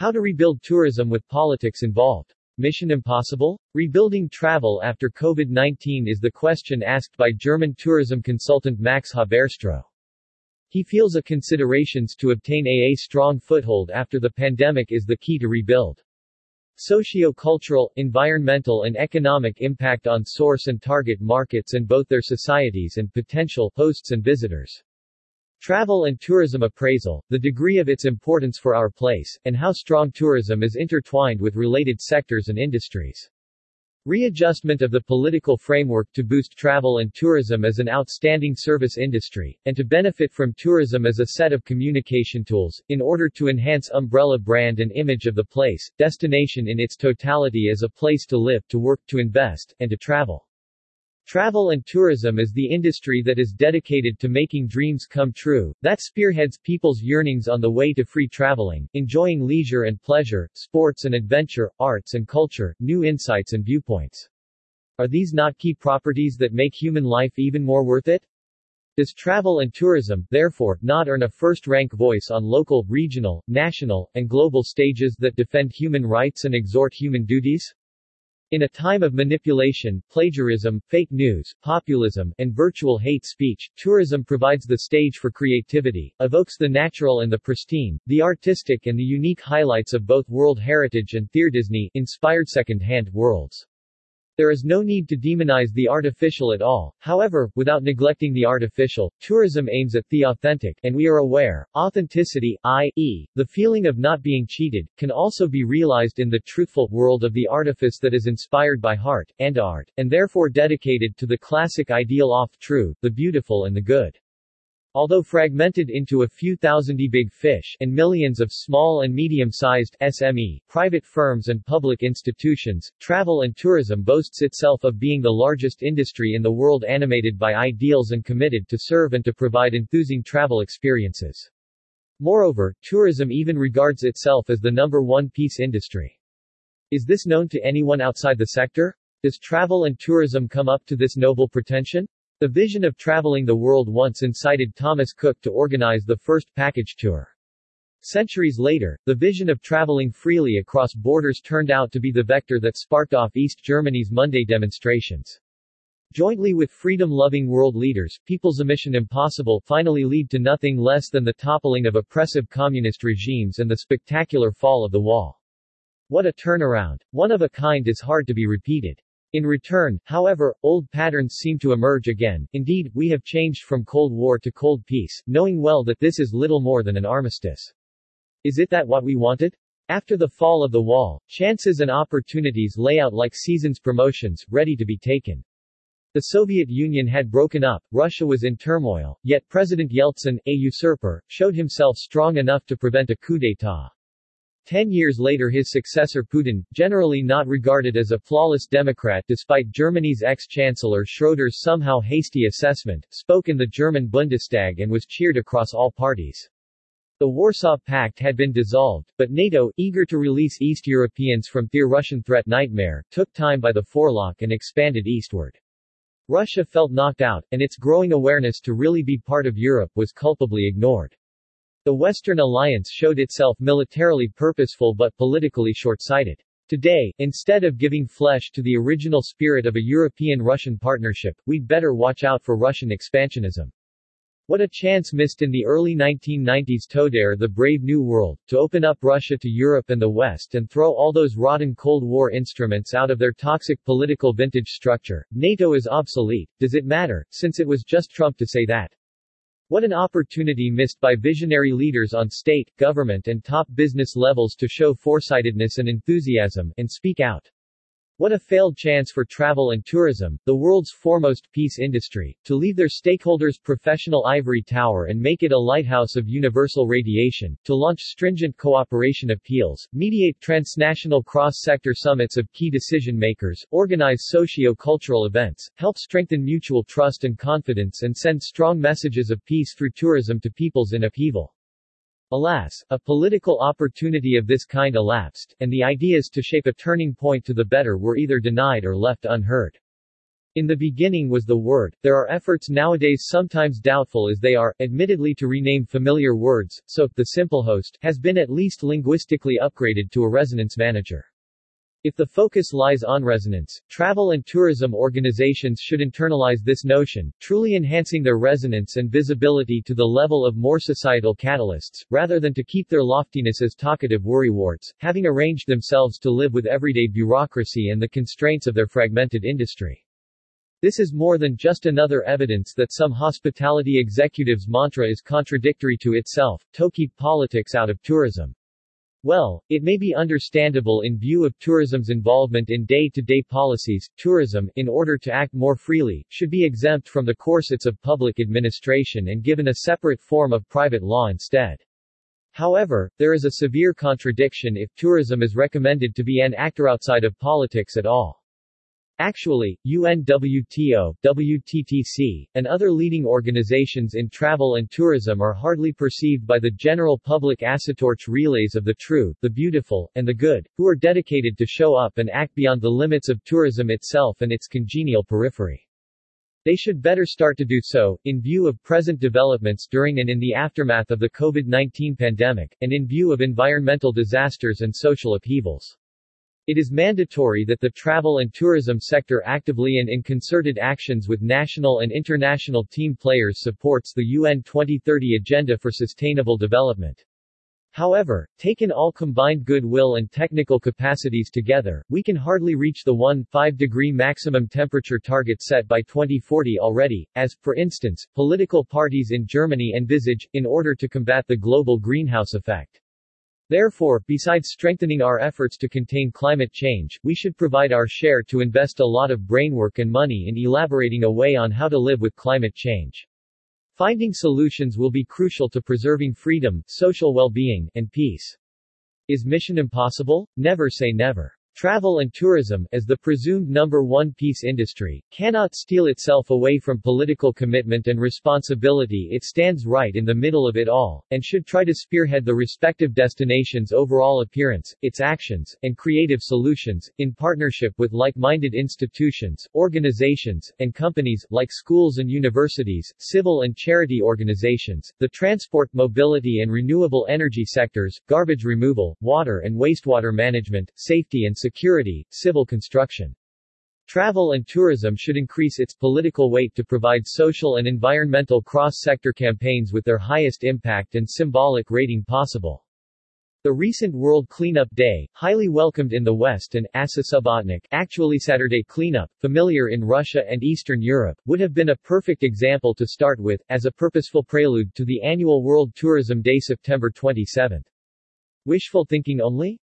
How to rebuild tourism with politics involved. Mission impossible? Rebuilding travel after COVID-19 is the question asked by German tourism consultant Max Haberstroh. He feels a considerations to obtain a strong foothold after the pandemic is the key to rebuild. Socio-cultural, environmental and economic impact on source and target markets and both their societies and potential hosts and visitors. Travel and tourism appraisal, the degree of its importance for our place, and how strong tourism is intertwined with related sectors and industries. Readjustment of the political framework to boost travel and tourism as an outstanding service industry, and to benefit from tourism as a set of communication tools, in order to enhance umbrella brand and image of the place, destination in its totality as a place to live, to work, to invest, and to travel. Travel and tourism is the industry that is dedicated to making dreams come true, that spearheads people's yearnings on the way to free traveling, enjoying leisure and pleasure, sports and adventure, arts and culture, new insights and viewpoints. Are these not key properties that make human life even more worth it? Does travel and tourism, therefore, not earn a first-rank voice on local, regional, national, and global stages that defend human rights and exhort human duties? In a time of manipulation, plagiarism, fake news, populism, and virtual hate speech, tourism provides the stage for creativity, evokes the natural and the pristine, the artistic and the unique highlights of both World Heritage and Disney inspired second-hand worlds. There is no need to demonize the artificial at all, however, without neglecting the artificial, tourism aims at the authentic, and we are aware, authenticity, i.e., the feeling of not being cheated, can also be realized in the truthful world of the artifice that is inspired by heart, and art, and therefore dedicated to the classic ideal of true, the beautiful and the good. Although fragmented into a few thousand big fish and millions of small and medium-sized SME, private firms and public institutions, travel and tourism boasts itself of being the largest industry in the world animated by ideals and committed to serve and to provide enthusing travel experiences. Moreover, tourism even regards itself as the number one peace industry. Is this known to anyone outside the sector? Does travel and tourism come up to this noble pretension? The vision of traveling the world once incited Thomas Cook to organize the first package tour. Centuries later, the vision of traveling freely across borders turned out to be the vector that sparked off East Germany's Monday demonstrations. Jointly with freedom-loving world leaders, People's Mission Impossible finally lead to nothing less than the toppling of oppressive communist regimes and the spectacular fall of the wall. What a turnaround. One of a kind is hard to be repeated. In return, however, old patterns seem to emerge again. Indeed, we have changed from Cold War to Cold Peace, knowing well that this is little more than an armistice. Is it that what we wanted? After the fall of the wall, chances and opportunities lay out like season's promotions, ready to be taken. The Soviet Union had broken up, Russia was in turmoil, yet President Yeltsin, a usurper, showed himself strong enough to prevent a coup d'état. Ten years later his successor Putin, generally not regarded as a flawless Democrat despite Germany's ex-chancellor Schroeder's somehow hasty assessment, spoke in the German Bundestag and was cheered across all parties. The Warsaw Pact had been dissolved, but NATO, eager to release East Europeans from their Russian threat nightmare, took time by the forelock and expanded eastward. Russia felt knocked out, and its growing awareness to really be part of Europe was culpably ignored. The Western alliance showed itself militarily purposeful but politically short-sighted. Today, instead of giving flesh to the original spirit of a European-Russian partnership, we'd better watch out for Russian expansionism. What a chance missed in the early 1990s to dare the brave new world, to open up Russia to Europe and the West and throw all those rotten Cold War instruments out of their toxic political vintage structure. NATO is obsolete, does it matter, since it was just Trump to say that. What an opportunity missed by visionary leaders on state, government and top business levels to show foresightedness and enthusiasm, and speak out. What a failed chance for travel and tourism, the world's foremost peace industry, to leave their stakeholders' professional ivory tower and make it a lighthouse of universal radiation, to launch stringent cooperation appeals, mediate transnational cross-sector summits of key decision-makers, organize socio-cultural events, help strengthen mutual trust and confidence and send strong messages of peace through tourism to peoples in upheaval. Alas, a political opportunity of this kind elapsed, and the ideas to shape a turning point to the better were either denied or left unheard. In the beginning was the word, there are efforts nowadays sometimes doubtful as they are, admittedly to rename familiar words, so, the Simplehost, has been at least linguistically upgraded to a resonance manager. If the focus lies on resonance, travel and tourism organizations should internalize this notion, truly enhancing their resonance and visibility to the level of more societal catalysts, rather than to keep their loftiness as talkative worrywarts, having arranged themselves to live with everyday bureaucracy and the constraints of their fragmented industry. This is more than just another evidence that some hospitality executive's mantra is contradictory to itself, to keep politics out of tourism. Well, it may be understandable in view of tourism's involvement in day-to-day policies, tourism, in order to act more freely, should be exempt from the corsets of public administration and given a separate form of private law instead. However, there is a severe contradiction if tourism is recommended to be an actor outside of politics at all. Actually, UNWTO, WTTC, and other leading organizations in travel and tourism are hardly perceived by the general public as torch relays of the true, the beautiful, and the good, who are dedicated to show up and act beyond the limits of tourism itself and its congenial periphery. They should better start to do so, in view of present developments during and in the aftermath of the COVID-19 pandemic, and in view of environmental disasters and social upheavals. It is mandatory that the travel and tourism sector actively and in concerted actions with national and international team players supports the UN 2030 Agenda for Sustainable Development. However, taken all combined goodwill and technical capacities together, we can hardly reach the 1.5 degree maximum temperature target set by 2040 already, as, for instance, political parties in Germany envisage, in order to combat the global greenhouse effect. Therefore, besides strengthening our efforts to contain climate change, we should provide our share to invest a lot of brainwork and money in elaborating a way on how to live with climate change. Finding solutions will be crucial to preserving freedom, social well-being, and peace. Is mission impossible? Never say never. Travel and tourism, as the presumed number one peace industry, cannot steal itself away from political commitment and responsibility it stands right in the middle of it all, and should try to spearhead the respective destination's overall appearance, its actions, and creative solutions, in partnership with like-minded institutions, organizations, and companies, like schools and universities, civil and charity organizations, the transport, mobility and renewable energy sectors, garbage removal, water and wastewater management, safety and security, civil construction. Travel and tourism should increase its political weight to provide social and environmental cross-sector campaigns with their highest impact and symbolic rating possible. The recent World Cleanup Day, highly welcomed in the West and as a subbotnik, actually Saturday Cleanup, familiar in Russia and Eastern Europe, would have been a perfect example to start with, as a purposeful prelude to the annual World Tourism Day September 27. Wishful thinking only?